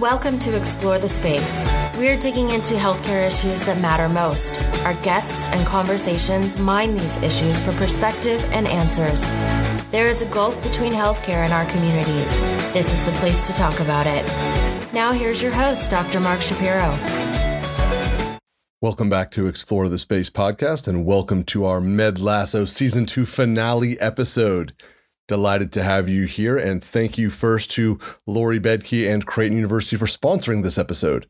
Welcome to Explore the Space. We're digging into healthcare issues that matter most. Our guests and conversations mine these issues for perspective and answers. There is a gulf between healthcare and our communities. This is the place to talk about it. Now, here's your host, Dr. Mark Shapiro. Welcome back to Explore the Space podcast, and welcome to our Med Lasso Season 2 finale episode. Delighted to have you here, and thank you first to Lori Bedke and Creighton University for sponsoring this episode.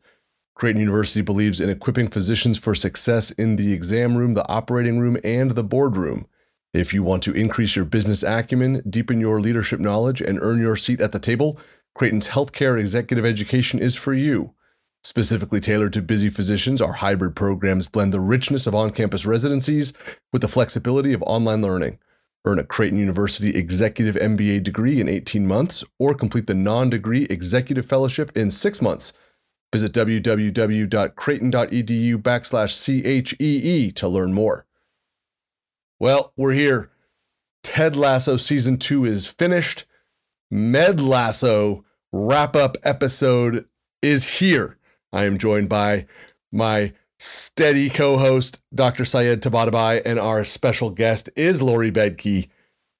Creighton University believes in equipping physicians for success in the exam room, the operating room, and the boardroom. If you want to increase your business acumen, deepen your leadership knowledge, and earn your seat at the table, Creighton's healthcare executive education is for you. Specifically tailored to busy physicians, our hybrid programs blend the richness of on campus residencies with the flexibility of online learning. Earn a Creighton University Executive MBA degree in 18 months or complete the non degree Executive Fellowship in six months. Visit www.creighton.edu backslash CHEE to learn more. Well, we're here. Ted Lasso Season 2 is finished. Med Lasso wrap up episode is here. I am joined by my steady co-host Dr. Syed Tabatabai and our special guest is Lori Bedke.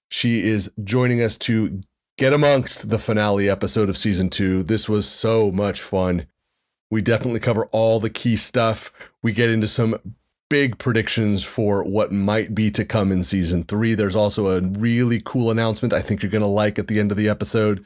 She is joining us to get amongst the finale episode of season 2. This was so much fun. We definitely cover all the key stuff. We get into some big predictions for what might be to come in season 3. There's also a really cool announcement I think you're going to like at the end of the episode.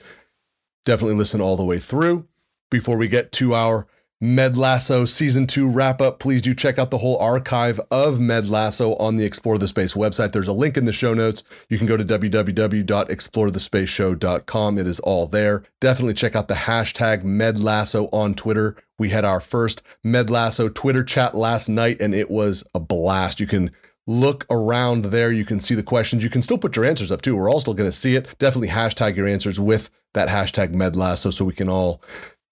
Definitely listen all the way through. Before we get to our Med Lasso season two wrap up, please do check out the whole archive of Med Lasso on the Explore the Space website. There's a link in the show notes. You can go to www.explorethespaceshow.com. It is all there. Definitely check out the hashtag Med Lasso on Twitter. We had our first Med Lasso Twitter chat last night, and it was a blast. You can look around there. You can see the questions. You can still put your answers up too. We're all still going to see it. Definitely hashtag your answers with that hashtag Med Lasso so we can all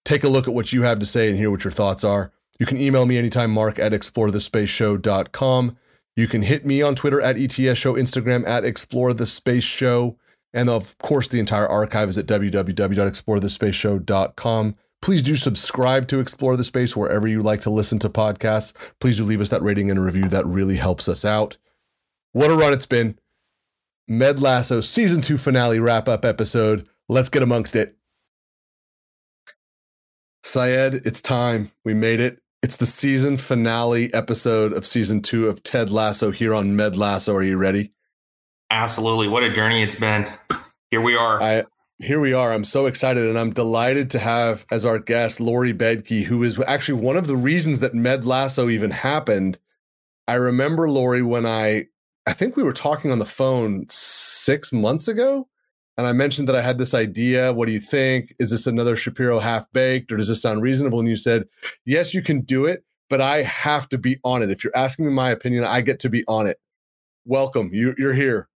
take a look at what you have to say and hear what your thoughts are. You can email me anytime, mark at explorethespaceshow.com. You can hit me on Twitter at ETS Show, Instagram at Explore the Space Show. And of course, the entire archive is at www.explorethespaceshow.com. Please do subscribe to Explore the Space wherever you like to listen to podcasts. Please do leave us that rating and review. That really helps us out. What a run it's been. Med Lasso season two finale wrap up episode. Let's get amongst it. Syed, it's time. We made it. It's the season finale episode of season two of Ted Lasso here on Med Lasso. Are you ready? Absolutely. What a journey it's been. Here we are. I here we are. I'm so excited and I'm delighted to have as our guest Lori Bedke, who is actually one of the reasons that Med Lasso even happened. I remember Lori when I I think we were talking on the phone six months ago and I mentioned that I had this idea. What do you think? Is this another Shapiro half baked or does this sound reasonable? And you said, yes, you can do it, but I have to be on it. If you're asking me my opinion, I get to be on it. Welcome. You, you're here.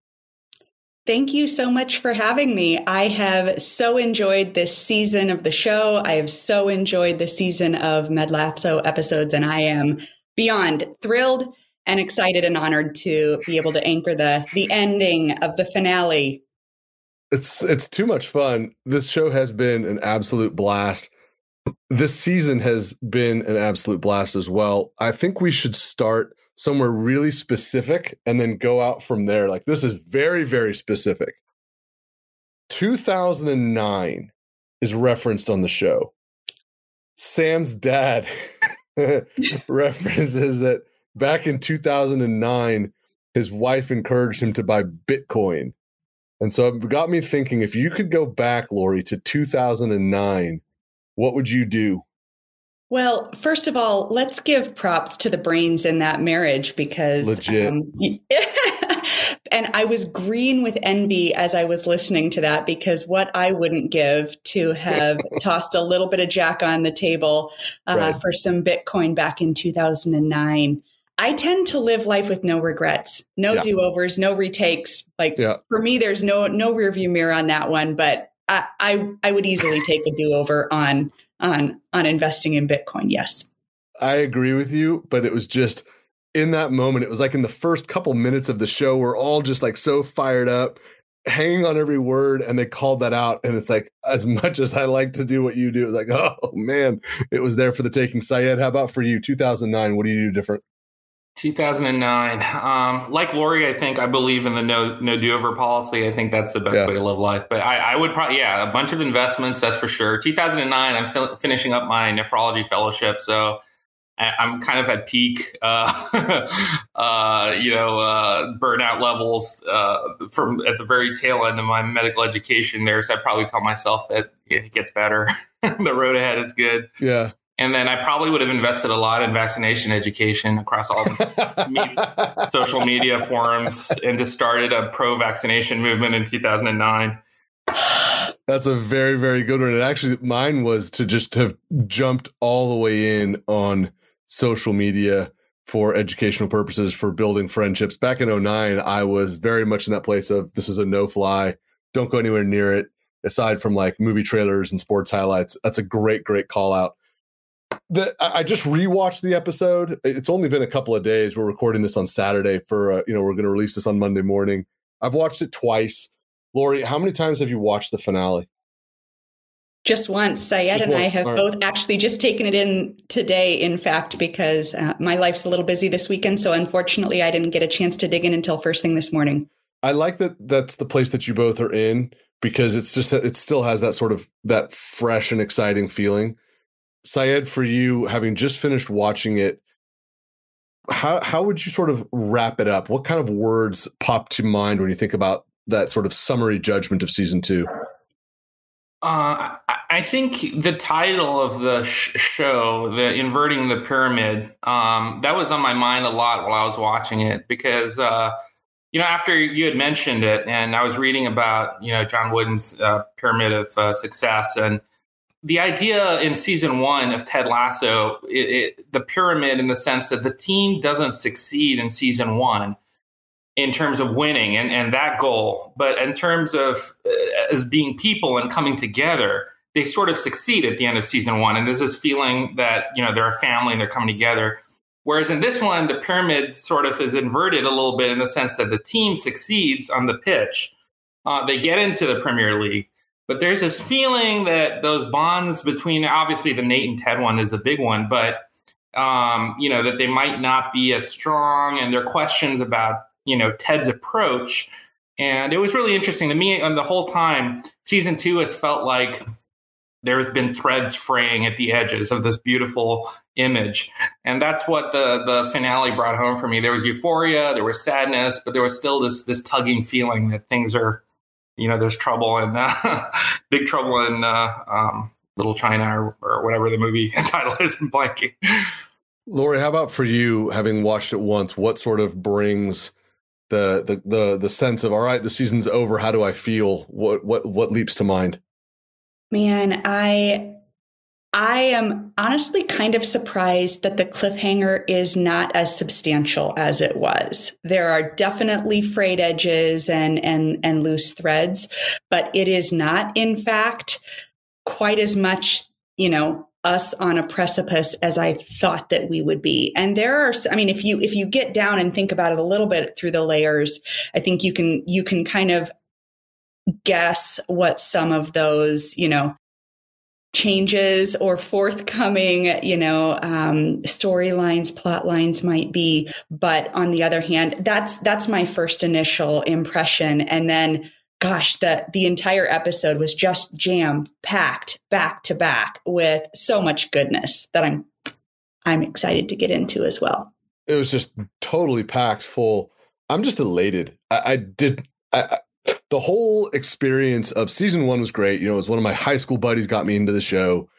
Thank you so much for having me. I have so enjoyed this season of the show. I have so enjoyed the season of Med Lasso episodes, and I am beyond thrilled and excited and honored to be able to anchor the the ending of the finale it's it's too much fun. This show has been an absolute blast. This season has been an absolute blast as well. I think we should start somewhere really specific and then go out from there. Like this is very very specific. 2009 is referenced on the show. Sam's dad references that back in 2009 his wife encouraged him to buy Bitcoin and so it got me thinking if you could go back, Lori, to 2009, what would you do? Well, first of all, let's give props to the brains in that marriage because legit. Um, and I was green with envy as I was listening to that because what I wouldn't give to have tossed a little bit of jack on the table uh, right. for some Bitcoin back in 2009. I tend to live life with no regrets, no yeah. do overs, no retakes. Like yeah. for me, there's no no rearview mirror on that one. But I, I I would easily take a do over on on on investing in Bitcoin. Yes, I agree with you, but it was just in that moment. It was like in the first couple minutes of the show, we're all just like so fired up, hanging on every word and they called that out and it's like as much as i like to do what you do it's like oh man it was there for the taking syed how about for you 2009 what do you do different 2009 um, like lori i think i believe in the no no do over policy i think that's the best yeah. way to live life but I, I, would probably yeah a bunch of investments that's for sure 2009 i'm fi- finishing up my nephrology fellowship so I'm kind of at peak, uh, uh, you know, uh, burnout levels uh, from at the very tail end of my medical education there. So I probably tell myself that it gets better. the road ahead is good. Yeah. And then I probably would have invested a lot in vaccination education across all media, social media forums and just started a pro vaccination movement in 2009. That's a very, very good one. And actually, mine was to just have jumped all the way in on social media for educational purposes for building friendships. Back in 09, I was very much in that place of this is a no fly, don't go anywhere near it. Aside from like movie trailers and sports highlights, that's a great, great call out. The, I just rewatched the episode. It's only been a couple of days. We're recording this on Saturday for, uh, you know, we're going to release this on Monday morning. I've watched it twice. Lori, how many times have you watched the finale? Just once. Syed just and once. I have both actually just taken it in today, in fact, because uh, my life's a little busy this weekend. So unfortunately, I didn't get a chance to dig in until first thing this morning. I like that that's the place that you both are in because it's just it still has that sort of that fresh and exciting feeling. Syed, for you, having just finished watching it, how how would you sort of wrap it up? What kind of words pop to mind when you think about that sort of summary judgment of season two? Uh, I think the title of the sh- show, the inverting the pyramid, um, that was on my mind a lot while I was watching it because, uh, you know, after you had mentioned it, and I was reading about you know John Wooden's uh, pyramid of uh, success, and the idea in season one of Ted Lasso, it, it, the pyramid in the sense that the team doesn't succeed in season one in terms of winning and, and that goal. But in terms of uh, as being people and coming together, they sort of succeed at the end of season one. And there's this feeling that, you know, they're a family and they're coming together. Whereas in this one, the pyramid sort of is inverted a little bit in the sense that the team succeeds on the pitch. Uh, they get into the Premier League. But there's this feeling that those bonds between, obviously, the Nate and Ted one is a big one, but um, you know that they might not be as strong, and there are questions about you know Ted's approach. And it was really interesting to me. And the whole time, season two has felt like there's been threads fraying at the edges of this beautiful image. And that's what the the finale brought home for me. There was euphoria, there was sadness, but there was still this this tugging feeling that things are, you know, there's trouble and uh, big trouble in uh, um, Little China or, or, whatever the movie title is in blanking. Lori, how about for you, having watched it once, what sort of brings the the the the sense of all right, the season's over. How do I feel? What what what leaps to mind? Man, I I am honestly kind of surprised that the cliffhanger is not as substantial as it was. There are definitely frayed edges and and and loose threads, but it is not in fact quite as much, you know, us on a precipice as I thought that we would be. And there are, I mean, if you, if you get down and think about it a little bit through the layers, I think you can, you can kind of guess what some of those, you know, changes or forthcoming, you know, um, storylines, plot lines might be. But on the other hand, that's, that's my first initial impression. And then gosh, the the entire episode was just jam packed back to back with so much goodness that I'm I'm excited to get into as well. It was just totally packed full. I'm just elated. I, I did. I, the whole experience of season one was great. You know, it was one of my high school buddies got me into the show.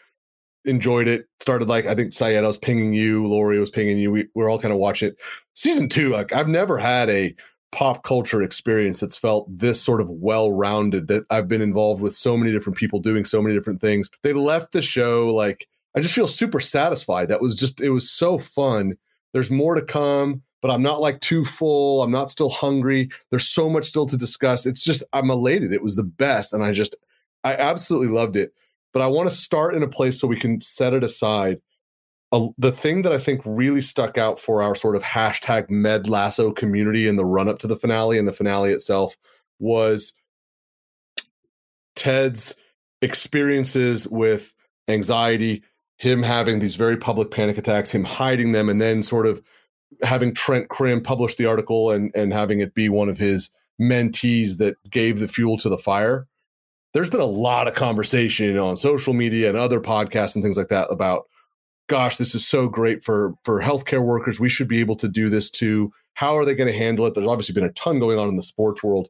Enjoyed it. Started like I think Syed, I was pinging you, Lori was pinging you. We, we we're all kind of watching it. Season two, like I've never had a pop culture experience that's felt this sort of well rounded that I've been involved with so many different people doing so many different things. They left the show like I just feel super satisfied. That was just it was so fun. There's more to come, but I'm not like too full. I'm not still hungry. There's so much still to discuss. It's just I'm elated. It was the best and I just I absolutely loved it. But I want to start in a place so we can set it aside a, the thing that I think really stuck out for our sort of hashtag Med Lasso community in the run up to the finale and the finale itself was Ted's experiences with anxiety, him having these very public panic attacks, him hiding them, and then sort of having Trent Crimm publish the article and and having it be one of his mentees that gave the fuel to the fire. There's been a lot of conversation on social media and other podcasts and things like that about, gosh, this is so great for for healthcare workers. We should be able to do this too. How are they going to handle it? There's obviously been a ton going on in the sports world.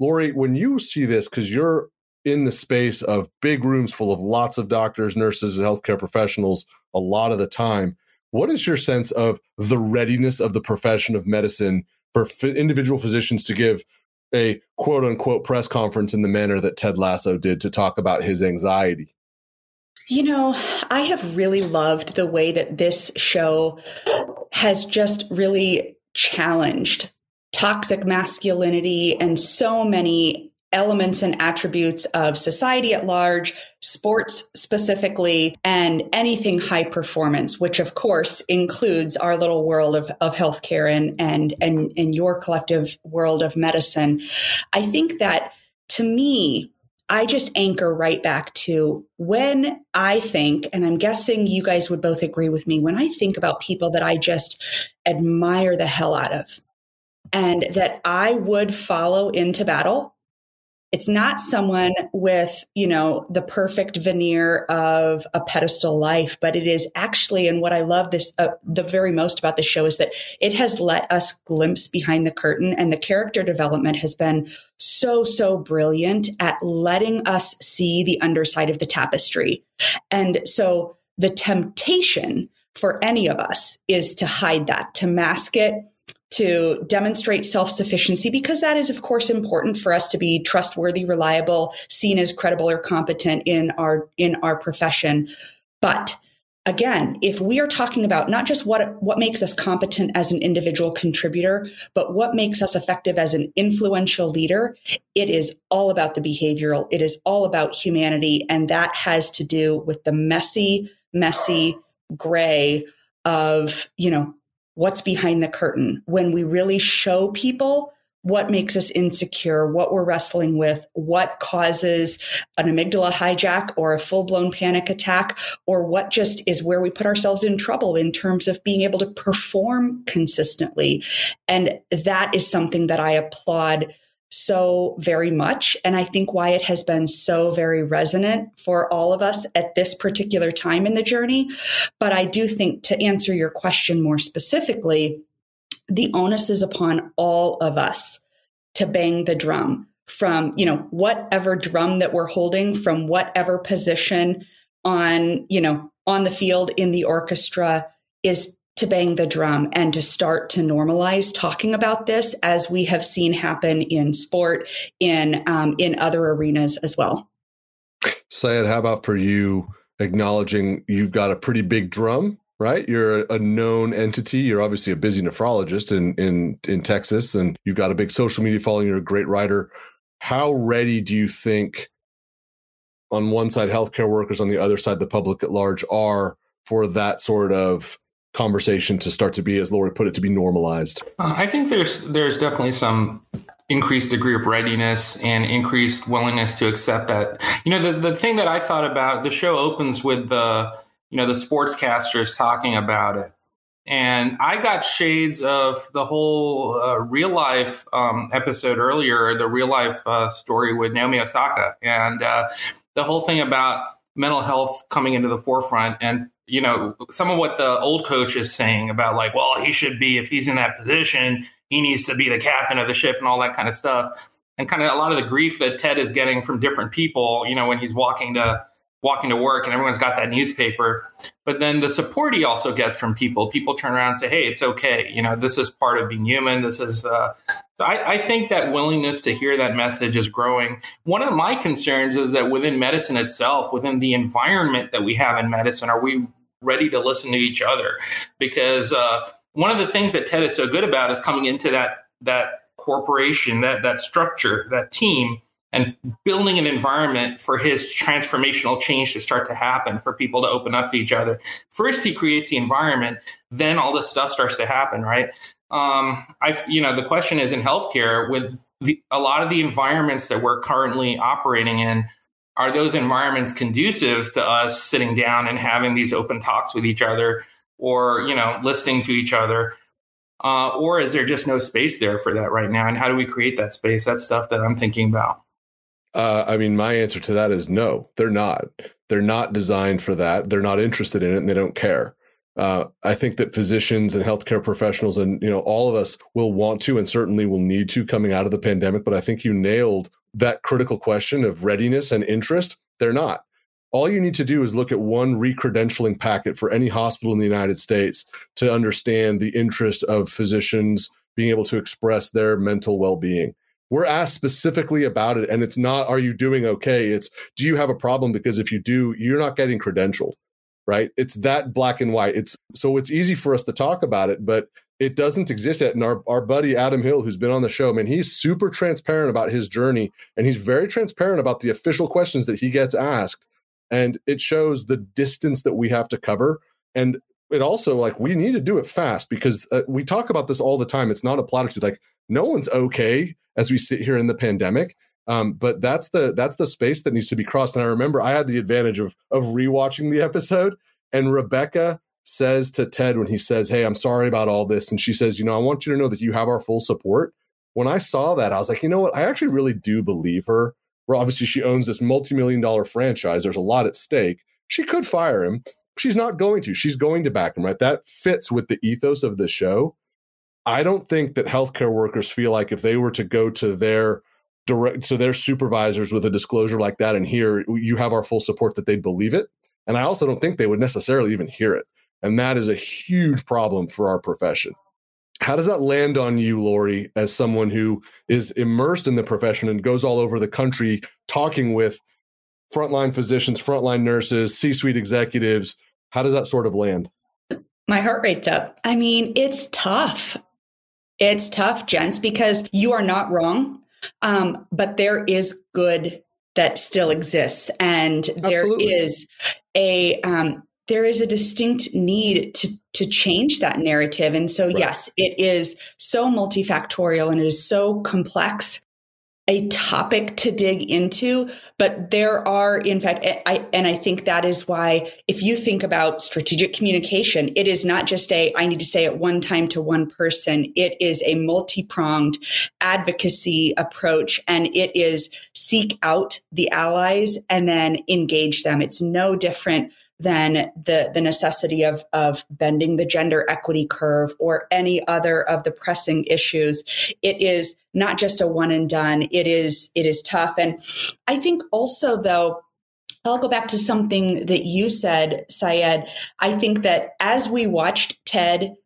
Lori, when you see this, because you're in the space of big rooms full of lots of doctors, nurses, and healthcare professionals a lot of the time, what is your sense of the readiness of the profession of medicine for f- individual physicians to give a quote unquote press conference in the manner that Ted Lasso did to talk about his anxiety? You know, I have really loved the way that this show has just really challenged toxic masculinity and so many elements and attributes of society at large, sports specifically, and anything high performance, which of course includes our little world of, of healthcare and, and, and, and your collective world of medicine. I think that to me, I just anchor right back to when I think, and I'm guessing you guys would both agree with me, when I think about people that I just admire the hell out of and that I would follow into battle it's not someone with, you know, the perfect veneer of a pedestal life, but it is actually, and what I love this, uh, the very most about the show is that it has let us glimpse behind the curtain and the character development has been so, so brilliant at letting us see the underside of the tapestry. And so the temptation for any of us is to hide that, to mask it, to demonstrate self sufficiency because that is, of course, important for us to be trustworthy, reliable, seen as credible or competent in our in our profession. But again, if we are talking about not just what what makes us competent as an individual contributor, but what makes us effective as an influential leader, it is all about the behavioral. It is all about humanity, and that has to do with the messy, messy gray of you know what's behind the curtain when we really show people what makes us insecure, what we're wrestling with, what causes an amygdala hijack or a full blown panic attack, or what just is where we put ourselves in trouble in terms of being able to perform consistently. And that is something that I applaud so very much. And I think why it has been so very resonant for all of us at this particular time in the journey. But I do think to answer your question more specifically, the onus is upon all of us to bang the drum from, you know, whatever drum that we're holding from whatever position on, you know, on the field in the orchestra is to bang the drum and to start to normalize talking about this as we have seen happen in sport in um, in other arenas as well. Syed, how about for you acknowledging you've got a pretty big drum right? You're a known entity. You're obviously a busy nephrologist in in in texas and you've got a big social media following. You're a great writer. How ready do you think on one side healthcare workers on the other side the public at large are for that sort of conversation to start to be, as Lori put it, to be normalized? Uh, I think there's there's definitely some increased degree of readiness and increased willingness to accept that. You know, the, the thing that I thought about, the show opens with the, you know, the sportscasters talking about it. And I got shades of the whole uh, real life um, episode earlier, the real life uh, story with Naomi Osaka, and uh, the whole thing about mental health coming into the forefront and you know, some of what the old coach is saying about like, well, he should be if he's in that position, he needs to be the captain of the ship and all that kind of stuff. And kind of a lot of the grief that Ted is getting from different people, you know, when he's walking to walking to work and everyone's got that newspaper. But then the support he also gets from people, people turn around and say, "Hey, it's okay. You know, this is part of being human. This is." Uh, so I, I think that willingness to hear that message is growing. One of my concerns is that within medicine itself, within the environment that we have in medicine, are we ready to listen to each other. Because uh, one of the things that ted is so good about is coming into that that corporation that that structure that team and building an environment for his transformational change to start to happen for people to open up to each other. First he creates the environment then all this stuff starts to happen right? Um, i you know the question is in healthcare with the, a lot of the environments that we're currently operating in are those environments conducive to us sitting down and having these open talks with each other or you know listening to each other? Uh, or is there just no space there for that right now? And how do we create that space? That's stuff that i'm thinking about. Uh, i mean my answer to that is no they're not. They're not designed for that. They're not interested in it and they don't care. Uh, I think that physicians and healthcare professionals and you know all of us will want to and certainly will need to coming out of the pandemic. But I think you nailed that critical question of readiness and interest. They're not. All you need to do is look at one recredentialing packet for any hospital in the United States to understand the interest of physicians being able to express their mental well-being. We're asked specifically about it, and it's not, are you doing okay? It's, do you have a problem? Because if you do, you're not getting credentialed right? It's that black and white. It's so it's easy for us to talk about it, but it doesn't exist yet. And our, our buddy Adam Hill, who's been on the show, man, he's super transparent about his journey and he's very transparent about the official questions that he gets asked. And it shows the distance that we have to cover. And it also, like, we need to do it fast because uh, we talk about this all the time. It's not a platitude. Like, no one's okay as we sit here in the pandemic. Um, but that's the that's the space that needs to be crossed. And I remember I had the advantage of of rewatching the episode, and Rebecca says to Ted when he says, "Hey, I'm sorry about all this," and she says, "You know, I want you to know that you have our full support." When I saw that, I was like, you know what? I actually really do believe her. Where obviously, she owns this multi-million dollar franchise. There's a lot at stake. She could fire him. She's not going to. She's going to back him, right? That fits with the ethos of the show. I don't think that healthcare workers feel like if they were to go to their direct to their supervisors with a disclosure like that and here you have our full support that they'd believe it and i also don't think they would necessarily even hear it and that is a huge problem for our profession. How does that land on you lori as someone who is immersed in the profession and goes all over the country talking with frontline physicians frontline nurses c-suite executives? How does that sort of land? My heart rate's up. I mean it's tough. It's tough, gents, because you are not wrong. Um, but there is good that still exists, and there Absolutely. is a um, there is a distinct need to to change that narrative. And so, right. yes, it is so multifactorial and it is so complex a topic to dig into, but there are, in fact, I, and I think that is why if you think about strategic communication, it is not just a, I need to say it one time to one person. It is a multi pronged advocacy approach and it is seek out the allies and then engage them. It's no different than the, the necessity of, of bending the gender equity curve or any other of the pressing issues. It is not just a one and done. It is, it is tough. And I think also though, I'll go back to something that you said, Syed. I think that as we watched Ted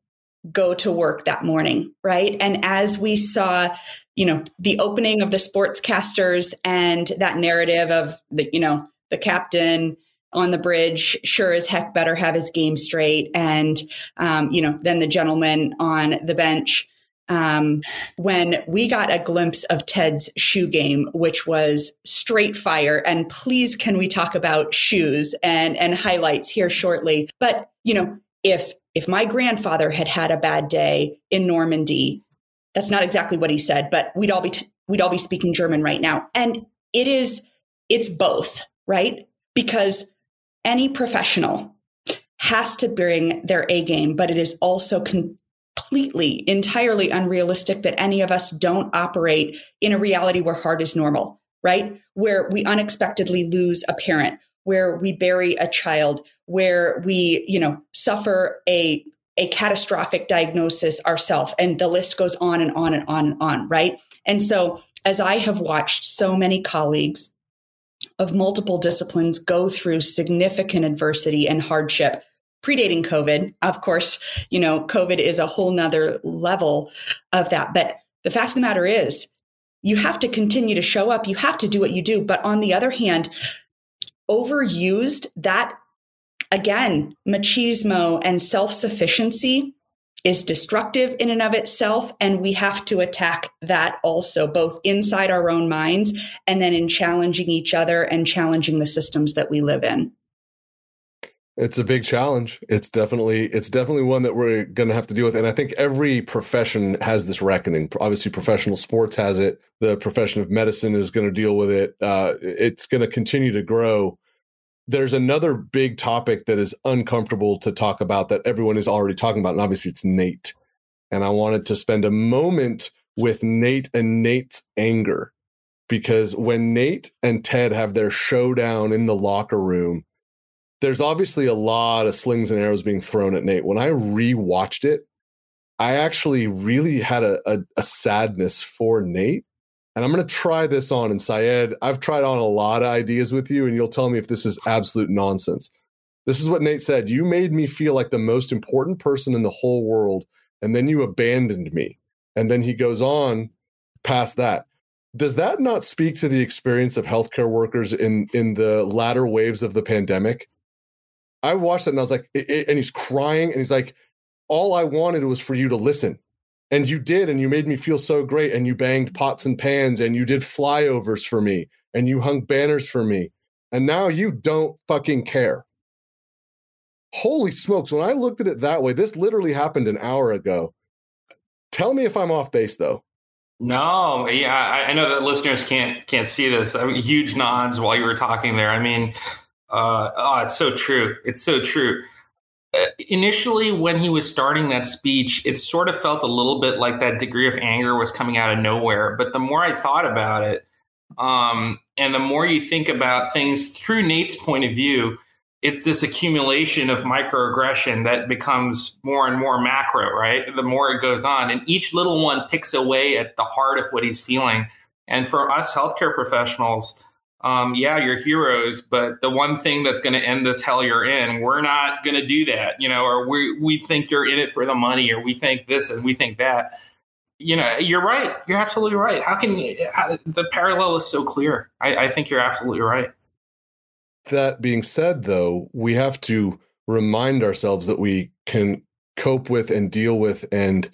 go to work that morning, right? And as we saw, you know, the opening of the sportscasters and that narrative of the, you know, the captain on the bridge sure as heck better have his game straight. And, um, you know, then the gentleman on the bench. Um, when we got a glimpse of Ted's shoe game, which was straight fire. And please, can we talk about shoes and, and highlights here shortly? But, you know, if, if my grandfather had had a bad day in Normandy, that's not exactly what he said, but we'd all be, t- we'd all be speaking German right now. And it is, it's both, right? Because any professional has to bring their A game, but it is also completely, entirely unrealistic that any of us don't operate in a reality where hard is normal, right? Where we unexpectedly lose a parent, where we bury a child, where we, you know, suffer a a catastrophic diagnosis ourselves and the list goes on and on and on and on right and so as i have watched so many colleagues of multiple disciplines go through significant adversity and hardship predating COVID. Of course, you know, COVID is a whole nother level of that. But the fact of the matter is, you have to continue to show up. You have to do what you do. But on the other hand, overused that again, machismo and self sufficiency is destructive in and of itself. And we have to attack that also, both inside our own minds and then in challenging each other and challenging the systems that we live in. It's a big challenge. It's definitely it's definitely one that we're going to have to deal with and I think every profession has this reckoning. Obviously professional sports has it. The profession of medicine is going to deal with it. Uh, it's going to continue to grow. There's another big topic that is uncomfortable to talk about that everyone is already talking about and obviously it's Nate. And I wanted to spend a moment with Nate and Nate's anger because when Nate and Ted have their showdown in the locker room there's obviously a lot of slings and arrows being thrown at Nate. When I rewatched it, I actually really had a, a, a sadness for Nate. And I'm going to try this on. And Syed, I've tried on a lot of ideas with you, and you'll tell me if this is absolute nonsense. This is what Nate said. You made me feel like the most important person in the whole world, and then you abandoned me. And then he goes on past that. Does that not speak to the experience of healthcare workers in in the latter waves of the pandemic? I watched it and I was like, it, it, and he's crying and he's like, all I wanted was for you to listen. And you did, and you made me feel so great. And you banged pots and pans and you did flyovers for me and you hung banners for me. And now you don't fucking care. Holy smokes. When I looked at it that way, this literally happened an hour ago. Tell me if I'm off base though. No, yeah, I, I know that listeners can't can't see this. I mean, huge nods while you were talking there. I mean, uh, oh, it's so true. It's so true. Initially, when he was starting that speech, it sort of felt a little bit like that degree of anger was coming out of nowhere. But the more I thought about it, um, and the more you think about things through Nate's point of view, it's this accumulation of microaggression that becomes more and more macro, right? The more it goes on, and each little one picks away at the heart of what he's feeling. And for us healthcare professionals, um, yeah, you're heroes, but the one thing that's going to end this hell you're in, we're not going to do that, you know, or we we think you're in it for the money, or we think this and we think that. You know, you're right. You're absolutely right. How can how, the parallel is so clear? I, I think you're absolutely right. That being said, though, we have to remind ourselves that we can cope with and deal with and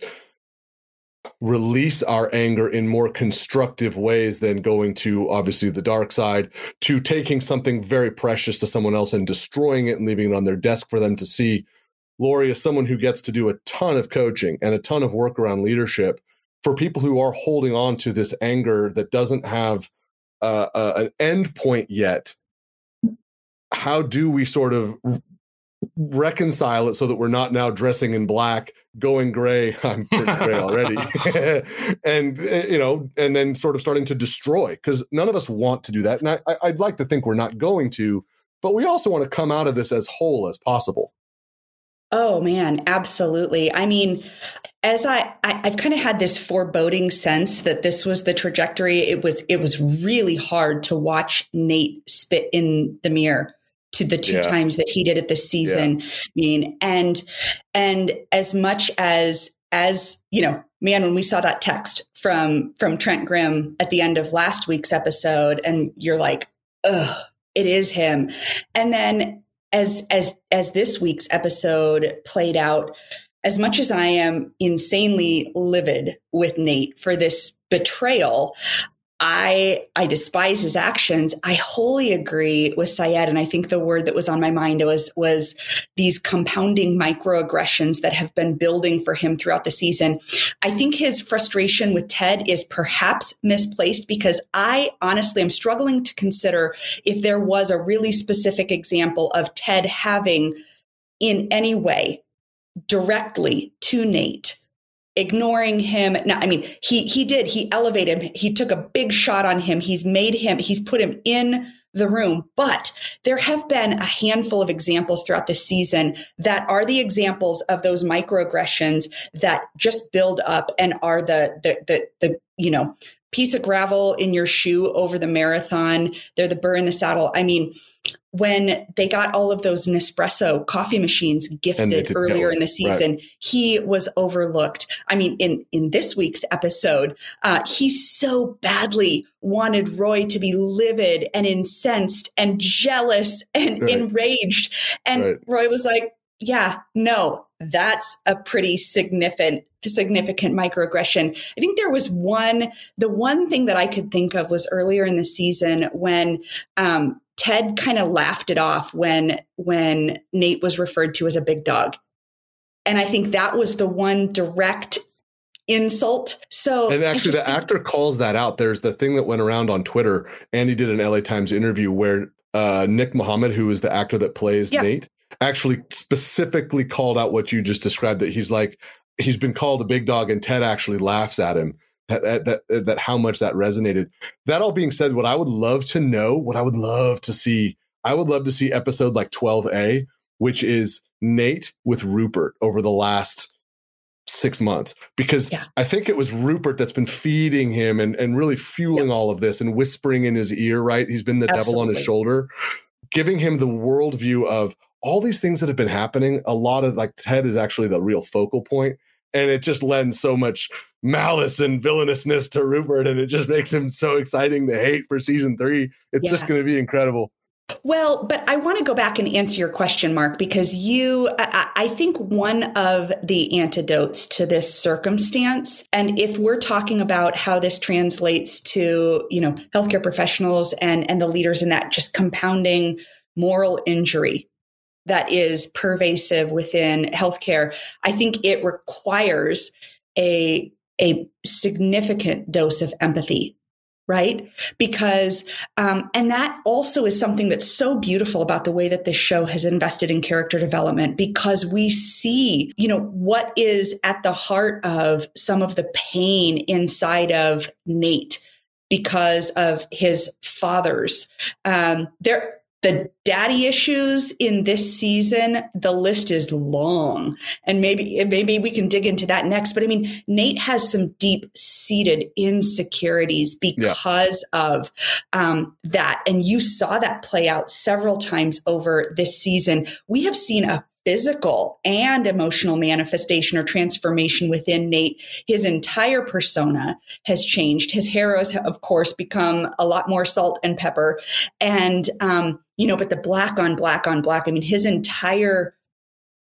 release our anger in more constructive ways than going to obviously the dark side to taking something very precious to someone else and destroying it and leaving it on their desk for them to see. Lori is someone who gets to do a ton of coaching and a ton of work around leadership for people who are holding on to this anger that doesn't have uh, uh, an end point yet how do we sort of reconcile it so that we're not now dressing in black, going gray. I'm pretty gray already, and eh, you know, and then sort of starting to destroy because none of us want to do that. And I, I'd like to think we're not going to, but we also want to come out of this as whole as possible. Oh man, absolutely. I mean, as I, I have kind of had this foreboding sense that this was the trajectory. It was it was really hard to watch Nate spit in the mirror to the two yeah. times that he did it this season. Yeah. I mean, and and as much as as you know, man, when we saw that text from from Trent Crimm at the end of last week's episode, and you're like, ugh, it is him. And then as as as this week's episode played out, as much as I am insanely livid with Nate for this betrayal, I I despise his actions. I wholly agree with Syed, and I think the word that was on my mind was was these compounding microaggressions that have been building for him throughout the season. I think his frustration with Ted is perhaps misplaced because I honestly am struggling to consider if there was a really specific example of Ted having in any way directly to Nate ignoring him. Now, I mean, he he did. He elevated him. He took a big shot on him. He's made him. He's put him in the room. But there have been a handful of examples throughout the season that are the examples of those microaggressions that just build up and are the the the, the you know piece of gravel in your shoe over the marathon. They're the burr in the saddle. I mean, when they got all of those Nespresso coffee machines gifted earlier in the season, right. he was overlooked. I mean, in in this week's episode, uh, he so badly wanted Roy to be livid and incensed and jealous and right. enraged, and right. Roy was like, "Yeah, no, that's a pretty significant significant microaggression. I think there was one, the one thing that I could think of was earlier in the season when um, Ted kind of laughed it off when when Nate was referred to as a big dog. And I think that was the one direct insult. So And actually the actor calls that out. There's the thing that went around on Twitter. Andy did an LA Times interview where uh, Nick Mohammed, who is the actor that plays yep. Nate, actually specifically called out what you just described that he's like he's been called a big dog and Ted actually laughs at him that, that, that how much that resonated. That all being said, what I would love to know, what I would love to see, I would love to see episode like 12A, which is Nate with Rupert over the last six months because yeah. I think it was Rupert that's been feeding him and, and really fueling yep. all of this and whispering in his ear, right? He's been the Absolutely. devil on his shoulder, giving him the worldview of all these things that have been happening. A lot of like Ted is actually the real focal point and it just lends so much malice and villainousness to Rupert, and it just makes him so exciting to hate for season three. It's yeah. just going to be incredible. Well, but I want to go back and answer your question, Mark, because you, I, I, think one of the antidotes to this circumstance, and if we're talking about how this translates to, you know, healthcare professionals and, and the leaders in that just compounding moral injury that is pervasive within healthcare, I think it requires a, a significant dose of empathy right? Because, um, and that also is something that's so beautiful about the way that this show has invested in character development because we see, you know, what is at the heart of some of the pain inside of Nate because of his father's. Um, there, the daddy issues in this season the list is long. And maybe maybe we can dig into that next. But i mean nate has some deep seated insecurities because yeah. of um, that. And you saw that play out several times over this season. We have seen a physical and emotional manifestation or transformation within Nate. His entire persona has changed. His hair has, of course, become a lot more salt and pepper. And, um, you know, but the black on black on black, I mean, his entire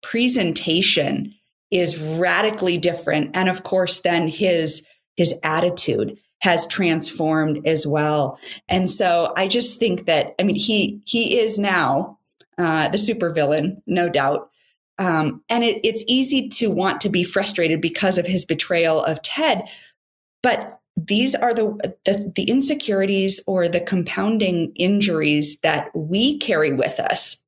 presentation is radically different. And of course, then his, his attitude has transformed as well. And so I just think that, I mean, he, he is now uh, the supervillain, no doubt. Um, and it, it's easy to want to be frustrated because of his betrayal of Ted. But these are the, the, the insecurities or the compounding injuries that we carry with us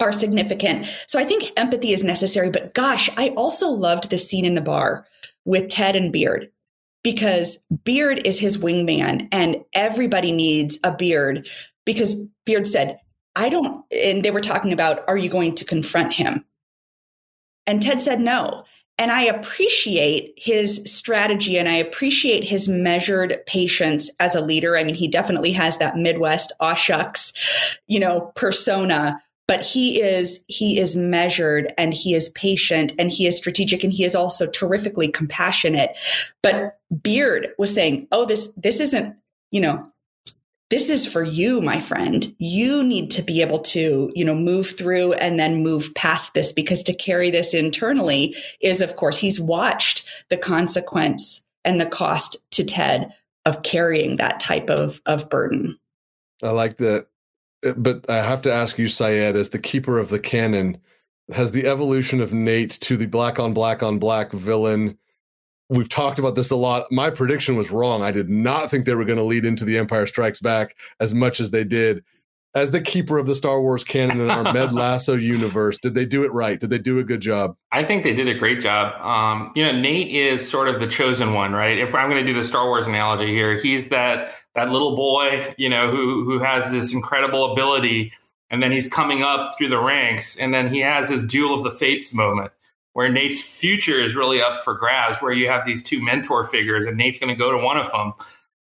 are significant. So I think empathy is necessary. But gosh, I also loved the scene in the bar with Ted and Beard because Beard is his wingman and everybody needs a Beard because Beard said, I don't, and they were talking about, are you going to confront him? And Ted said no. And I appreciate his strategy and I appreciate his measured patience as a leader. I mean, he definitely has that Midwest aw shucks, you know, persona, but he is he is measured and he is patient and he is strategic and he is also terrifically compassionate. But Beard was saying, "Oh, this this isn't, you know, this is for you, my friend. You need to be able to, you know, move through and then move past this because to carry this internally is, of course, he's watched the consequence and the cost to Ted of carrying that type of, of burden. I like that. Uh, but I have to ask you, Syed, as the keeper of the canon, has the evolution of Nate to the black on black on black villain we've talked about this a lot. My prediction was wrong. I did not think they were going to lead into the Empire Strikes Back as much as they did. As the keeper of the Star Wars canon in our Med Lasso universe, did they do it right? Did they do a good job? I think they did a great job. Um, you know, Nate is sort of the chosen one, right? If I'm going to do the Star Wars analogy here, he's that that little boy, you know, who who has this incredible ability, and then he's coming up through the ranks, and then he has his duel of the fates moment where Nate's future is really up for grabs, where you have these two mentor figures, and Nate's going to go to one of them.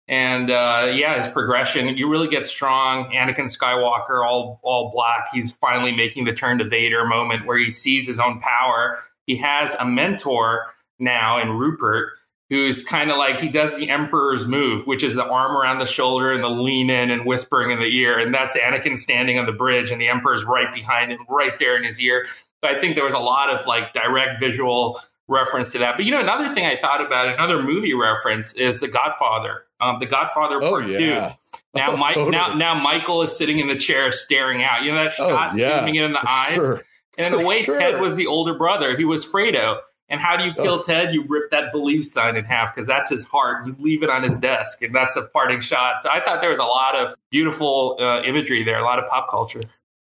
And uh, yeah, his progression, you really get strong. Anakin Skywalker, all all black. He's finally making the turn to Vader moment where he sees his own power. He has a mentor now in Rupert, who's kind of like he does the Emperor's move, which is the arm around the shoulder and the lean in and whispering in the ear. And that's Anakin standing on the bridge, and the Emperor's right behind him, right there in his ear. So I think there was a lot of like direct visual reference to that. But you know, another thing I thought about, another movie reference is The Godfather. Um, the Godfather oh, Part yeah. Two. Now, oh, Mike, totally. now, now Michael is sitting in the chair staring out. You know that oh, shot, oh, yeah, zooming in the eyes. Sure. And for the way sure. Ted was the older brother, he was Fredo. And how do you kill oh. Ted? You rip that belief sign in half because that's his heart. You leave it on his desk, and that's a parting shot. So I thought there was a lot of beautiful uh, imagery there, a lot of pop culture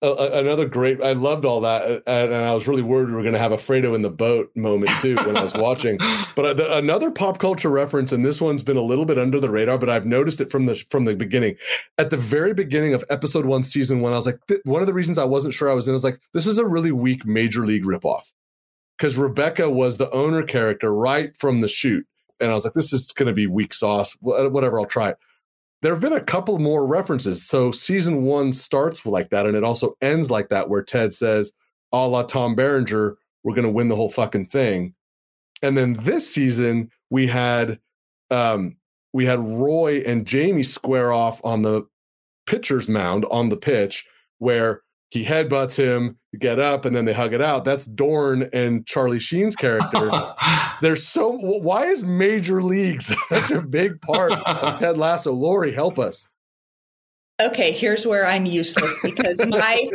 another great i loved all that and i was really worried we were going to have a fredo in the boat moment too when i was watching. But uh, another pop culture reference and this one's been a little bit under the radar but i've noticed it from the from the beginning. At the very beginning of episode one season one i was like th- one of the reasons i wasn't sure i was in I was like this is a really weak major league ripoff. Because rebecca was the owner character right from the shoot and i was like this is going to be weak sauce. Whatever i'll try it there have been a couple more references. So season one starts like that, and it also ends like that, where Ted says, a la Tom Berenger, we're going to win the whole fucking thing. And then this season, we had um, we had Roy and Jamie square off on the pitcher's mound on the pitch, where he headbutts him, get up, and then they hug it out. That's Dorn and Charlie Sheen's character. There's so why is Major League such a big part of Ted Lasso? Lori, help us. Okay, here's where I'm useless because my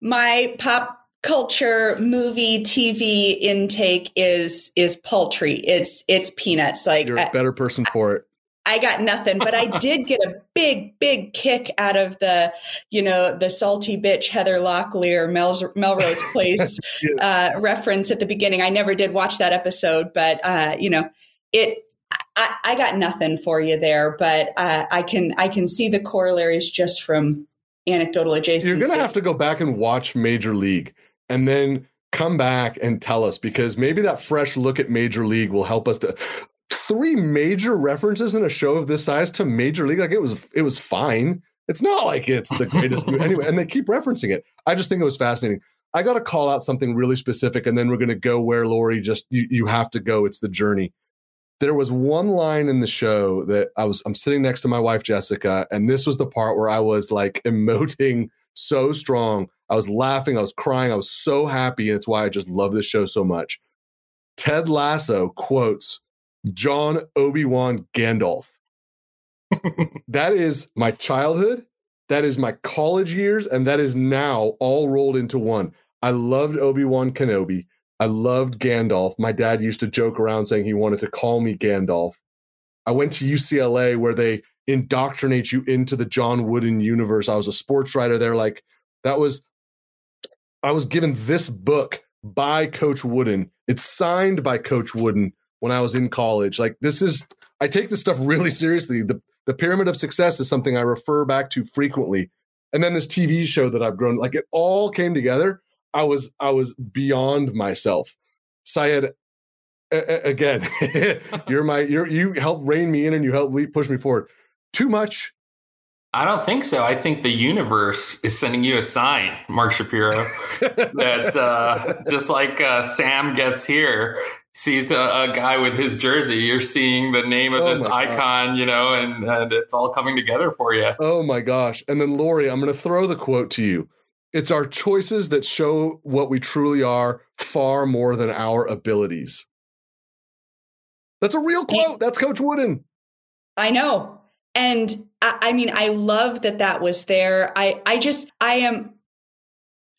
my pop culture movie TV intake is is paltry. It's it's peanuts. Like you're a better person for it. I got nothing, but I did get a big, big kick out of the, you know, the salty bitch Heather Locklear Mel- Melrose Place uh, reference at the beginning. I never did watch that episode, but uh, you know, it. I, I, got nothing for you there, but uh, I can I can see the corollaries just from anecdotal adjacent. You're going to have to go back and watch Major League, and then come back and tell us because maybe that fresh look at Major League will help us to three major references in a show of this size to Major League. Like it was, it was fine. It's not like it's the greatest anyway, and they keep referencing it. I just think it was fascinating. I got to call out something really specific, and then we're going to go where Lori just you, you have to go. It's the journey. There was one line in the show that I was I'm sitting next to my wife Jessica, and this was the part where I was like emoting so strong. I was laughing, I was crying, I was so happy, and it's why I just love this show so much. Ted Lasso quotes John Obi Wan Gandalf. that is my childhood. That is my college years. And that is now all rolled into one. I loved Obi Wan Kenobi. I loved Gandalf. My dad used to joke around saying he wanted to call me Gandalf. I went to UCLA where they indoctrinate you into the John Wooden universe. I was a sports writer there. Like, that was, I was given this book by Coach Wooden. It's signed by Coach Wooden when I was in college. Like this is I take this stuff really seriously. The the pyramid of success is something I refer back to frequently. And then this TV show that I've grown like it all came together. I was I was beyond myself. Syed a- again, you're my you're you help rein me in and you help push me forward. Too much. I don't think so. I think the universe is sending you a sign, Mark Shapiro, that uh, just like uh, Sam gets here, sees a, a, guy with his jersey, you're seeing the name of oh this icon, gosh. you know, and, and it's all coming together for you. Oh my gosh. And then, Lori, I'm going to throw the quote to you. It's our choices that show what we truly are far more than our abilities. That's a real quote. That's Coach Wooden. I know. And I, I mean, I love that that was there. I, I just, I am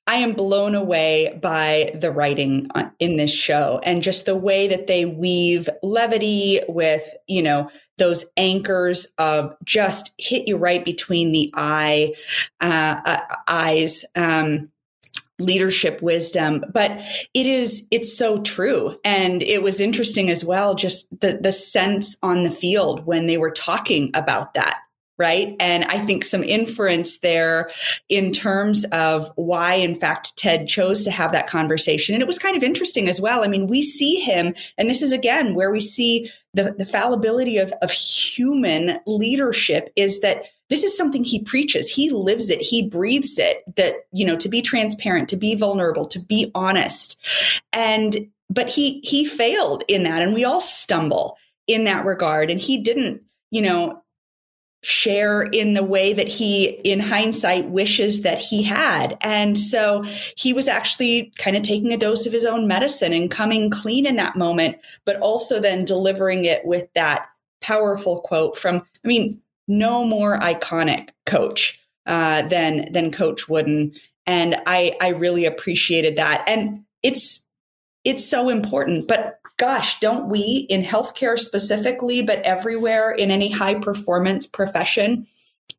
I am blown away by the writing in this show and just the way that they weave levity with, you know, those anchors of just hit you right between the eye, uh, uh, eyes, um, leadership wisdom. But it is it's so true. And it was interesting as well just the the sense on the field when they were talking about that right? And I think some inference there in terms of why, in fact, Ted chose to have that conversation. And it was kind of interesting as well. I mean, we see him, and this is again where we see the, the fallibility of, of human leadership is that this is something he preaches he lives it he breathes it that you know to be transparent to be vulnerable to be honest and but he he failed in that and we all stumble in that regard and he didn't you know share in the way that he, in hindsight, wishes that he had. And so he was actually kind of taking a dose of his own medicine and coming clean in that moment, but also then delivering it with that powerful quote from, I mean, no more iconic coach uh, than than Coach Wooden, and I I really appreciated that. And it's it's so important, but gosh, don't we in healthcare specifically, but everywhere in any high performance profession,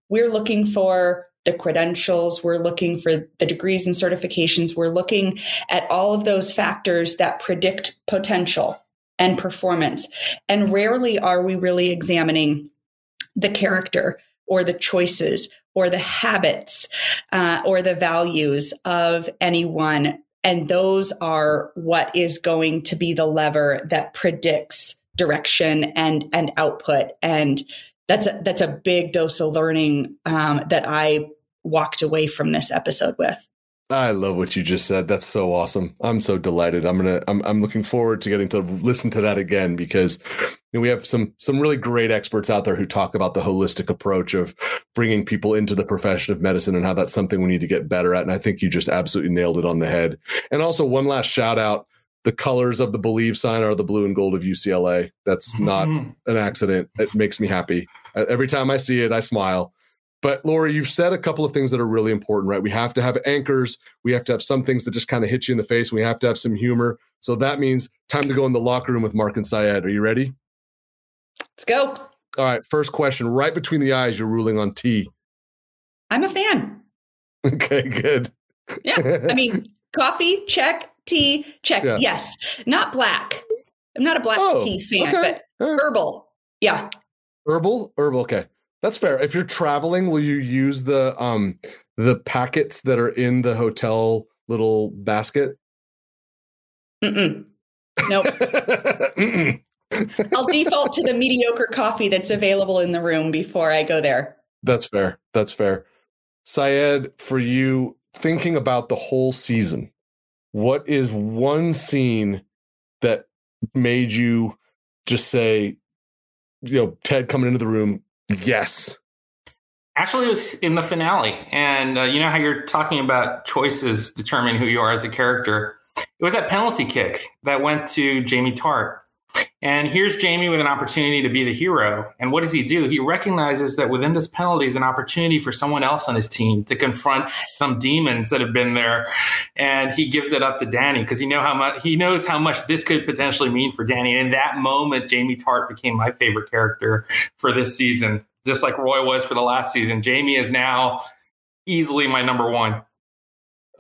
we're looking for the credentials, we're looking for the degrees and certifications, we're looking at all of those factors that predict potential and performance. And rarely are we really examining the character or the choices or the habits uh, or the values of anyone. And those are what is going to be the lever that predicts direction and and output. And that's a that's a big dose of learning um, that I walked away from this episode with. I love what you just said. That's so awesome. I'm so delighted. I'm gonna. I'm. I'm looking forward to getting to listen to that again because you know, we have some some really great experts out there who talk about the holistic approach of bringing people into the profession of medicine and how that's something we need to get better at. And I think you just absolutely nailed it on the head. And also, one last shout out: the colors of the Believe sign are the blue and gold of UCLA. That's not mm-hmm. an accident. It makes me happy. Every time I see it, I smile. But Lori, you've said a couple of things that are really important, right? We have to have anchors. We have to have some things that just kind of hit you in the face. We have to have some humor. So that means time to go in the locker room with Mark and Syed. Are you ready? Let's go. All right. First question, right between the eyes, you're ruling on tea. I'm a fan. Okay, good. Yeah. I mean, coffee, check. Tea, check. Yeah. Yes. Not black. I'm not a black oh, tea fan, okay. but herbal. Yeah. Herbal? Herbal. Okay. That's fair. If you're traveling, will you use the um the packets that are in the hotel little basket? Mm-mm. Nope. Mm-mm. I'll default to the mediocre coffee that's available in the room before I go there. That's fair. That's fair. Syed, for you thinking about the whole season, what is one scene that made you just say, you know, Ted coming into the room, Yes. Actually, it was in the finale. And uh, you know how you're talking about choices determine who you are as a character? It was that penalty kick that went to Jamie Tartt. And here's Jamie with an opportunity to be the hero. And what does he do? He recognizes that within this penalty is an opportunity for someone else on his team to confront some demons that have been there. And he gives it up to Danny because he know how much he knows how much this could potentially mean for Danny. And in that moment, Jamie Tartt became my favorite character for this season, just like Roy was for the last season. Jamie is now easily my number one.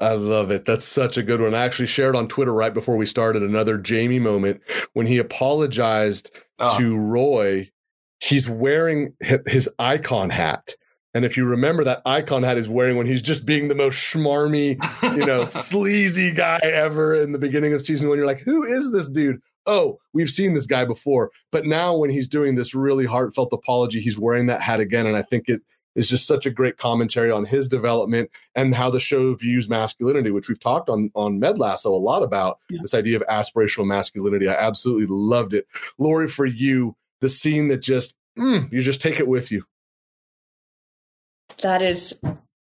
I love it. That's such a good one. I actually shared on Twitter right before we started another Jamie moment when he apologized oh. to Roy. He's wearing his icon hat. And if you remember that icon hat is wearing when he's just being the most schmarmy, you know, sleazy guy ever in the beginning of season one, you're like, who is this dude? Oh, we've seen this guy before. But now when he's doing this really heartfelt apology, he's wearing that hat again. And I think it is just such a great commentary on his development and how the show views masculinity, which we've talked on on Med Lasso a lot about yeah. this idea of aspirational masculinity. I absolutely loved it. Lori, for you, the scene that just mm, you just take it with you. That is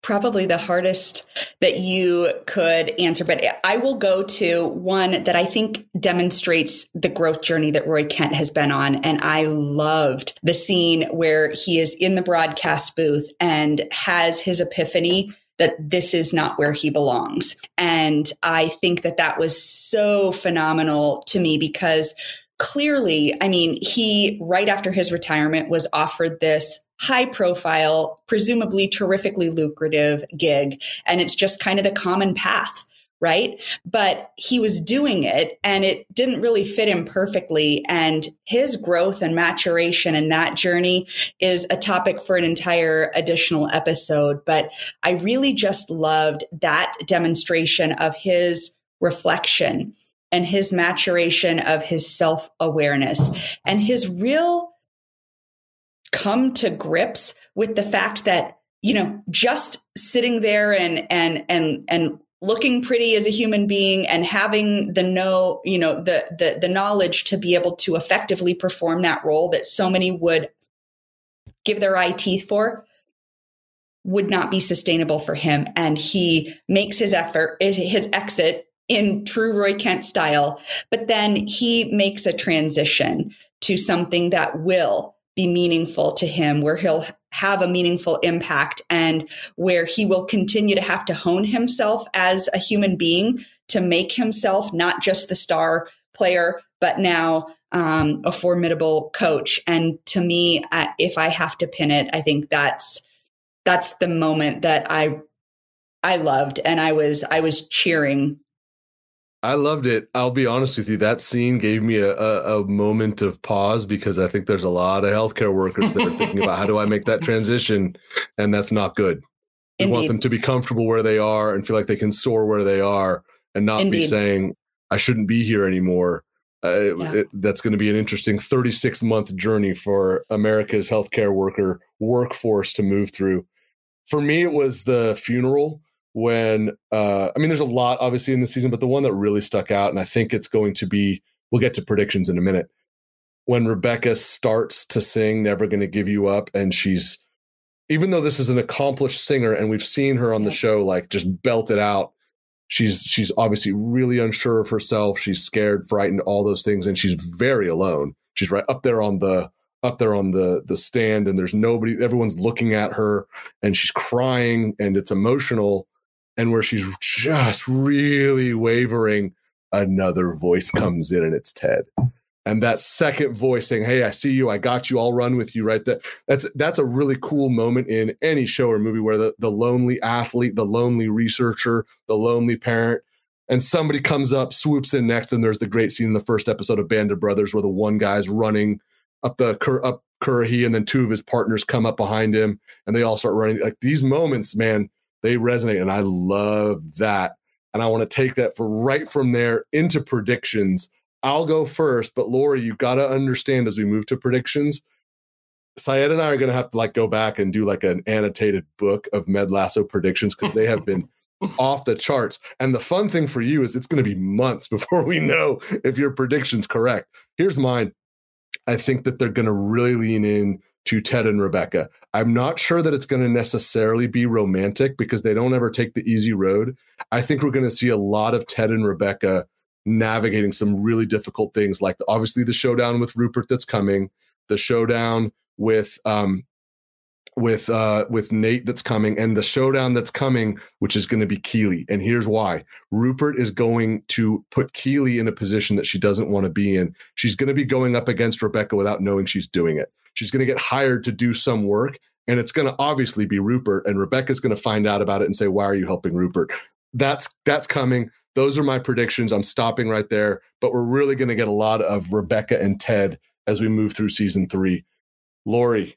probably the hardest that you could answer. But I will go to one that I think demonstrates the growth journey that Roy Kent has been on. And I loved the scene where he is in the broadcast booth and has his epiphany that this is not where he belongs. And I think that that was so phenomenal to me because clearly, I mean, he, right after his retirement, was offered this high profile, presumably terrifically lucrative gig. And it's just kind of the common path. Right. But he was doing it and it didn't really fit him perfectly. And his growth and maturation and that journey is a topic for an entire additional episode. But I really just loved that demonstration of his reflection and his maturation of his self awareness and his real come to grips with the fact that you know just sitting there and and and and looking pretty as a human being and having the know you know the the the knowledge to be able to effectively perform that role that so many would give their eye teeth for would not be sustainable for him. And he makes his effort his exit in true Roy Kent style but then he makes a transition to something that will be meaningful to him, where he'll have a meaningful impact, and where he will continue to have to hone himself as a human being to make himself not just the star player, but now um, a formidable coach. And to me, uh, if I have to pin it, I think that's that's the moment that I I loved, and I was I was cheering I loved it. I'll be honest with you. That scene gave me a, a, a, moment of pause because I think there's a lot of healthcare workers that are thinking about how do I make that transition, and that's not good. We want them to be comfortable where they are and feel like they can soar where they are, and not Indeed. be saying I shouldn't be here anymore. Uh, yeah. it, that's going to be an interesting 36 month journey for America's healthcare worker workforce to move through. For me, it was the funeral when uh, I mean, there's a lot obviously in the season, but the one that really stuck out, and I think it's going to be. We'll get to predictions in a minute. When Rebecca starts to sing "Never Gonna Give You Up," and she's, even though this is an accomplished singer, and we've seen her on the show like just belt it out. She's she's obviously really unsure of herself. She's scared, frightened, all those things, and she's very alone. She's right up there on the up there on the the stand, and there's nobody. Everyone's looking at her, and she's crying, and it's emotional and where she's just really wavering, another voice comes in and it's Ted. And that second voice saying, Hey, I see you, I got you, I'll run with you right there. That's that's a really cool moment in any show or movie where the, the lonely athlete, the lonely researcher, the lonely parent, and somebody comes up, swoops in next, and there's the great scene in the first episode of Band of Brothers where the one guy's running up the up Currahee, and then two of his partners come up behind him, and they all start running. Like these moments, man, they resonate, and I love that. And I want to take that for right from there into predictions. I'll go first, but Lori, you've got to understand as we move to predictions, Syed and I are going to have to like go back and do like an annotated book of Med Lasso predictions because they have been off the charts. And the fun thing for you is it's going to be months before we know if your prediction's correct. Here's mine. I think that they're going to really lean in to Ted and Rebecca. I'm not sure that it's going to necessarily be romantic because they don't ever take the easy road. I think we're going to see a lot of Ted and Rebecca navigating some really difficult things, like obviously the showdown with Rupert that's coming, the showdown with um, with uh with Nate that's coming and the showdown that's coming which is going to be Keeley and here's why Rupert is going to put Keeley in a position that she doesn't want to be in she's going to be going up against Rebecca without knowing she's doing it she's going to get hired to do some work and it's going to obviously be Rupert and Rebecca's going to find out about it and say why are you helping Rupert that's that's coming those are my predictions I'm stopping right there but we're really going to get a lot of Rebecca and Ted as we move through season 3 Lori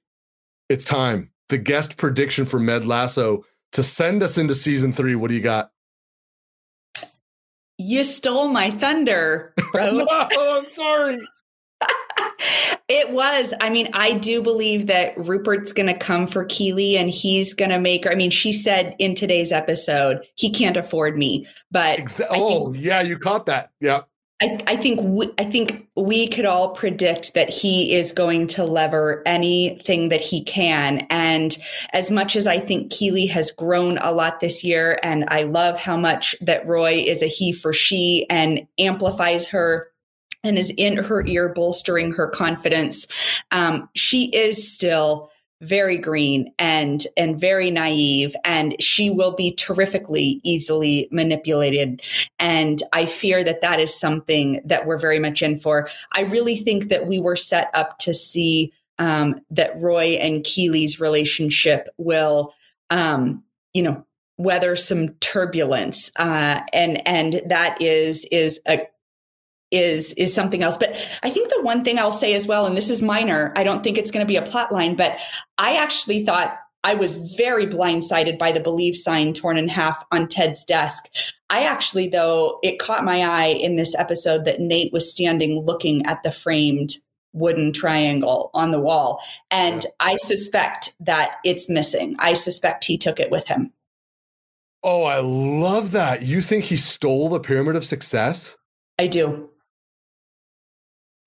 it's time. The guest prediction for Med Lasso to send us into season three. What do you got? You stole my thunder, bro. no, I'm sorry. it was. I mean, I do believe that Rupert's going to come for Keeley and he's going to make her. I mean, she said in today's episode, he can't afford me. But Exa- oh, think, yeah, you caught that. Yeah. I, I, think we, I think we could all predict that he is going to lever anything that he can. And as much as I think Keeley has grown a lot this year, and I love how much that Roy is a he for she and amplifies her and is in her ear, bolstering her confidence, um, she is still very green and and very naive and she will be terrifically easily manipulated. And i fear that that is something that we're very much in for. I really think that we were set up to see um, that roy and keeley's relationship will um, you know weather some turbulence. Uh, and and that is is a is is something else. But I think the one thing I'll say as well, and this is minor, I don't think it's going to be a plot line, but I actually thought I was very blindsided by the believe sign torn in half on Ted's desk. I actually, though, it caught my eye in this episode that Nate was standing looking at the framed wooden triangle on the wall. And I suspect that it's missing. I suspect he took it with him. Oh, I love that. You think he stole the pyramid of success? I do.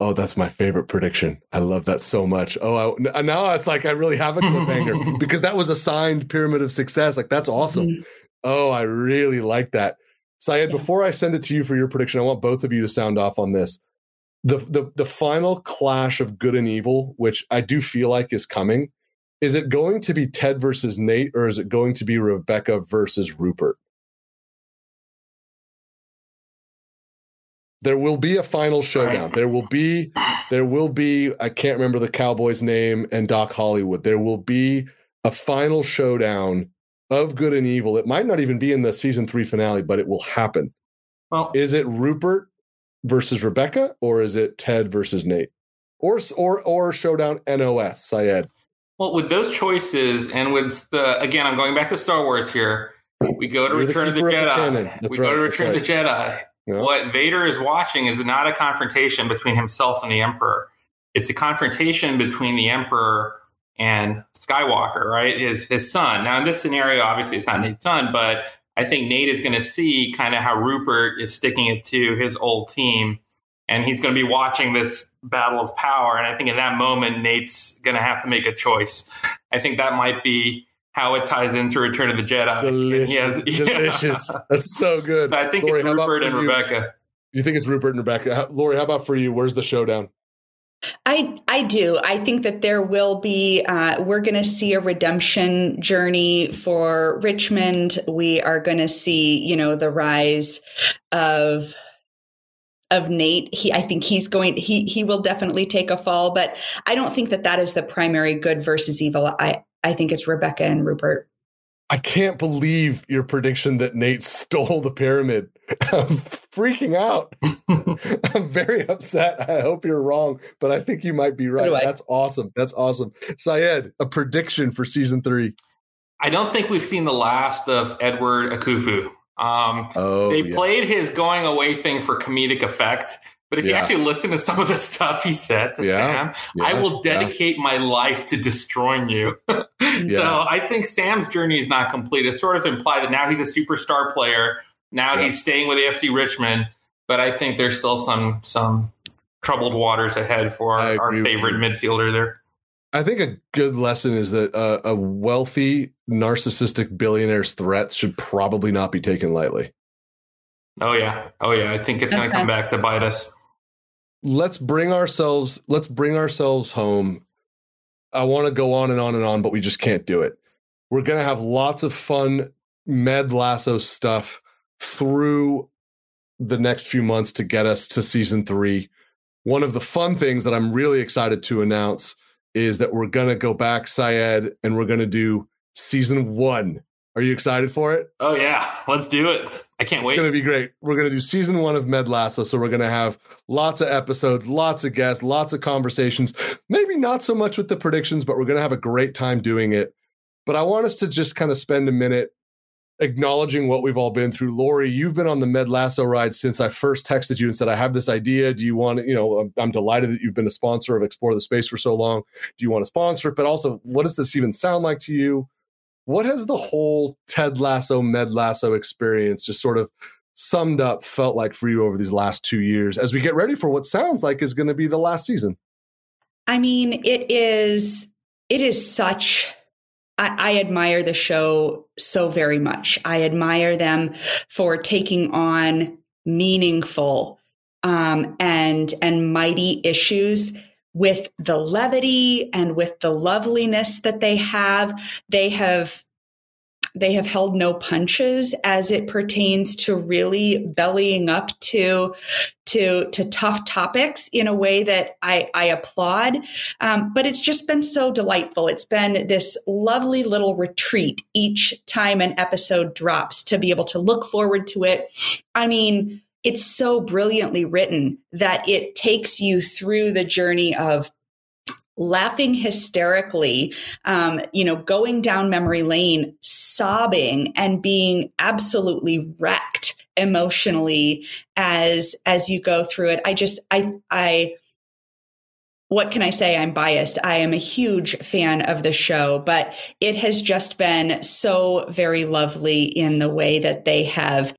Oh, that's my favorite prediction. I love that so much. Oh, I, now it's like I really have a cliffhanger because that was a signed pyramid of success. Like that's awesome. Mm-hmm. Oh, I really like that. Syed, yeah. before I send it to you for your prediction, I want both of you to sound off on this. the the the final clash of good and evil, which I do feel like is coming, is it going to be Ted versus Nate, or is it going to be Rebecca versus Rupert? There will be a final showdown. There will be, there will be. I can't remember the Cowboy's name and Doc Holliday. There will be a final showdown of good and evil. It might not even be in the season three finale, but it will happen. Well, is it Rupert versus Rebecca, or is it Ted versus Nate, or or or showdown NOS Syed? Well, with those choices, and with the again, I'm going back to Star Wars here. We go to You're Return of the Jedi. The we right, go to Return right. of the Jedi. Yeah. What Vader is watching is not a confrontation between himself and the Emperor. It's a confrontation between the Emperor and Skywalker, right? His his son. Now in this scenario, obviously it's not Nate's son, but I think Nate is going to see kind of how Rupert is sticking it to his old team, and he's going to be watching this battle of power. And I think in that moment, Nate's going to have to make a choice. I think that might be how it ties into Return of the Jedi. Delicious, has, delicious. Yeah. That's so good. I think Lori, it's Rupert and Rebecca. You think it's Rupert and Rebecca? Lori, how about for you? Where's the showdown? I I do. I think that there will be. Uh, we're going to see a redemption journey for Richmond. We are going to see, you know, the rise of of Nate. He, I think he's going. He he will definitely take a fall, but I don't think that that is the primary good versus evil. I I think it's Rebecca and Rupert. I can't believe your prediction that Nate stole the pyramid. I'm freaking out. I'm very upset. I hope you're wrong, but I think you might be right. That's awesome. That's awesome. Syed, a prediction for season three. I don't think we've seen the last of Edward Akufo. Um, oh, they yeah. played his going away thing for comedic effect, but if yeah. you actually listen to some of the stuff he said to yeah. Sam, yeah. I will dedicate my life to destroying you. so I think Sam's journey is not complete. It sort of implied that now he's a superstar player. Now he's staying with AFC Richmond, but I think there's still some some troubled waters ahead for our, our favorite midfielder there. I think a good lesson is that uh, a wealthy, narcissistic billionaire's threats should probably not be taken lightly. Oh yeah, oh yeah. I think it's going to come back to bite us let's bring ourselves let's bring ourselves home. I want to go on and on and on but we just can't do it. We're to have lots of fun med lasso stuff through the next few months to get us to season three. One of the fun things that i'm really excited to announce is that we're to go back syed and we're to do season one. Are you excited for it? Oh yeah. Let's do it I can't wait. It's going to be great. We're going to do season one of Med Lasso. So we're going to have lots of episodes, lots of guests, lots of conversations. Maybe not so much with the predictions, but we're going to have a great time doing it. But I want us to just kind of spend a minute acknowledging what we've all been through. Lori, you've been on the Med Lasso ride since I first texted you and said, I have this idea. Do you want to, you know, I'm, I'm delighted that you've been a sponsor of Explore the Space for so long. Do you want to sponsor it? But also, what does this even sound like to you? What has the whole Ted Lasso, Med Lasso experience just sort of summed up felt like for you over these last two years as we get ready for what sounds like is going to be the last season? I mean, it is it is such I, admire the show so very much. I admire them for taking on meaningful um, and and mighty issues with the levity and with the loveliness that they have. They have they have held no punches as it pertains to really bellying up to to to tough topics in a way that I, I applaud. Um, but it's just been so delightful. It's been this lovely little retreat each time an episode drops to be able to look forward to it. I mean, it's so brilliantly written that it takes you through the journey of laughing hysterically, um, you know, going down memory lane, sobbing and being absolutely wrecked emotionally as as you go through it. I just I I what can I say? I'm biased. I am a huge fan of the show, but it has just been so very lovely in the way that they have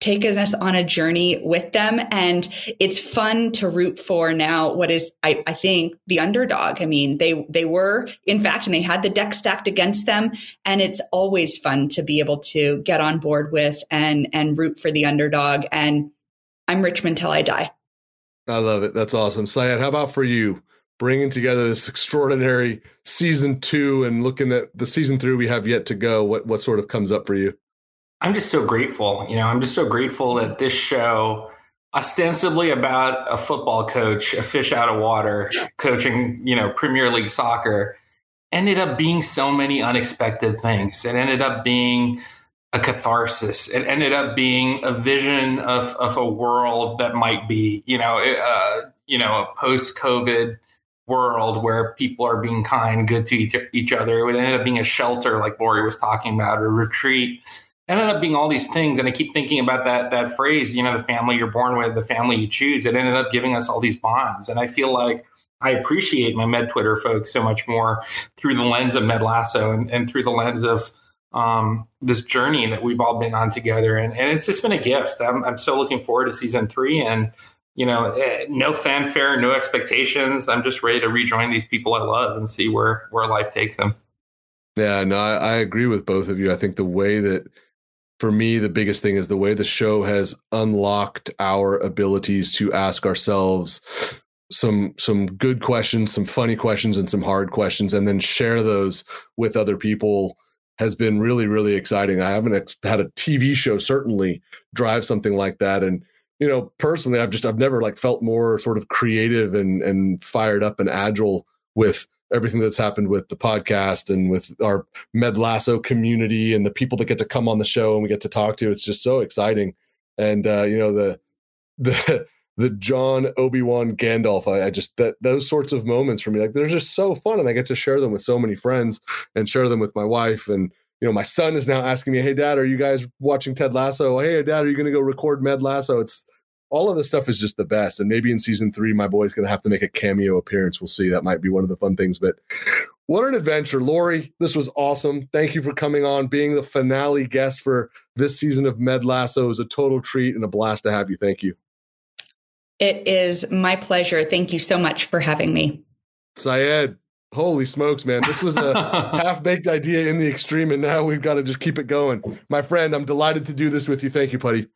taken us on a journey with them. And it's fun to root for now what is, I, I, think, the underdog. I mean, they they were, in fact, and they had the deck stacked against them. And it's always fun to be able to get on board with and and root for the underdog. And I'm Richmond till I die. I love it. That's awesome. Syed, how about for you? Bringing together this extraordinary season two and looking at the season three we have yet to go. What what sort of comes up for you? I'm just so grateful. You know, I'm just so grateful that this show, ostensibly about a football coach, a fish out of water, coaching, you know, Premier League soccer, ended up being so many unexpected things. It ended up being a catharsis. It ended up being a vision of, of a world that might be, you know, uh, you know, a post COVID world where people are being kind, good to each, each other. It ended up being a shelter, like Lori was talking about, a retreat. Ended up being all these things, and I keep thinking about that that phrase. You know, the family you're born with, the family you choose. It ended up giving us all these bonds, and I feel like I appreciate my Med Twitter folks so much more through the lens of Med Lasso and, and through the lens of um, this journey that we've all been on together. And, and it's just been a gift. I'm, I'm so looking forward to season three and, you know, eh, no fanfare, no expectations. I'm just ready to rejoin these people I love and see where, where life takes them. Yeah, no, I, I agree with both of you. I think the way that, for me, the biggest thing is the way the show has unlocked our abilities to ask ourselves some some good questions, some funny questions, and some hard questions, and then share those with other people has been really really exciting. I haven't ex- had a TV show certainly drive something like that, and you know personally, I've just I've never like felt more sort of creative and and fired up and agile with everything that's happened with the podcast and with our Med Lasso community and the people that get to come on the show and we get to talk to. It's just so exciting, and uh, you know the the the Jon Obi Wan Gandalf. I, I, just that those sorts of moments for me, like they're just so fun, and I get to share them with so many friends and share them with my wife. And you know, my son is now asking me, "Hey, Dad, are you guys watching Ted Lasso? Hey, Dad, are you going to go record Med Lasso?" It's all of this stuff is just the best. And maybe in season three, my boy's going to have to make a cameo appearance. We'll see. That might be one of the fun things. But what an adventure, Lori! This was awesome. Thank you for coming on, being the finale guest for this season of Med Lasso. It was a total treat and a blast to have you. Thank you. It is my pleasure. Thank you so much for having me. Syed, holy smokes, man. This was a half baked idea in the extreme, and now we've got to just keep it going. My friend, I'm delighted to do this with you. Thank you, Putty.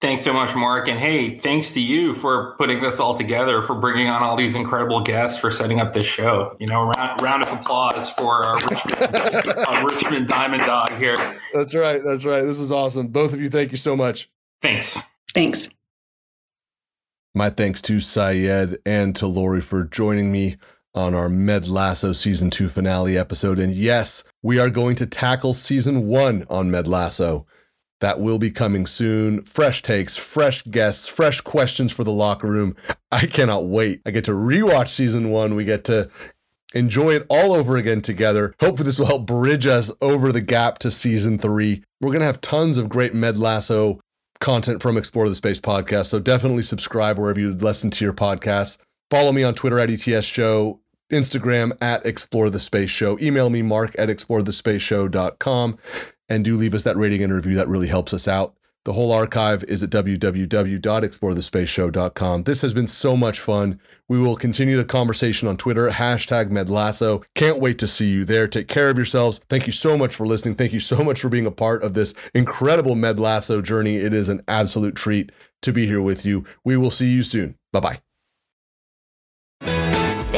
Thanks so much, Mark. And hey, thanks to you for putting this all together, for bringing on all these incredible guests, for setting up this show. You know, round, round of applause for our Richmond, our Richmond Diamond Dog here. That's right. That's right. This is awesome. Both of you, thank you so much. Thanks. Thanks. My thanks to Syed and to Lori for joining me on our Med Lasso season two finale episode. And yes, we are going to tackle season one on Med Lasso. That will be coming soon. Fresh takes, fresh guests, fresh questions for the locker room. I cannot wait. I get to rewatch season one. We get to enjoy it all over again together. Hopefully, this will help bridge us over the gap to season three. We're going to have tons of great Med Lasso content from Explore the Space podcast. So definitely subscribe wherever you listen to your podcasts. Follow me on Twitter at ETS Show, Instagram at Explore the Space Show. Email me, mark at explorethespaceshow.com. And do leave us that rating and review. That really helps us out. The whole archive is at www.explorethespaceshow.com. This has been so much fun. We will continue the conversation on Twitter, hashtag MedLasso. Can't wait to see you there. Take care of yourselves. Thank you so much for listening. Thank you so much for being a part of this incredible MedLasso journey. It is an absolute treat to be here with you. We will see you soon. Bye bye.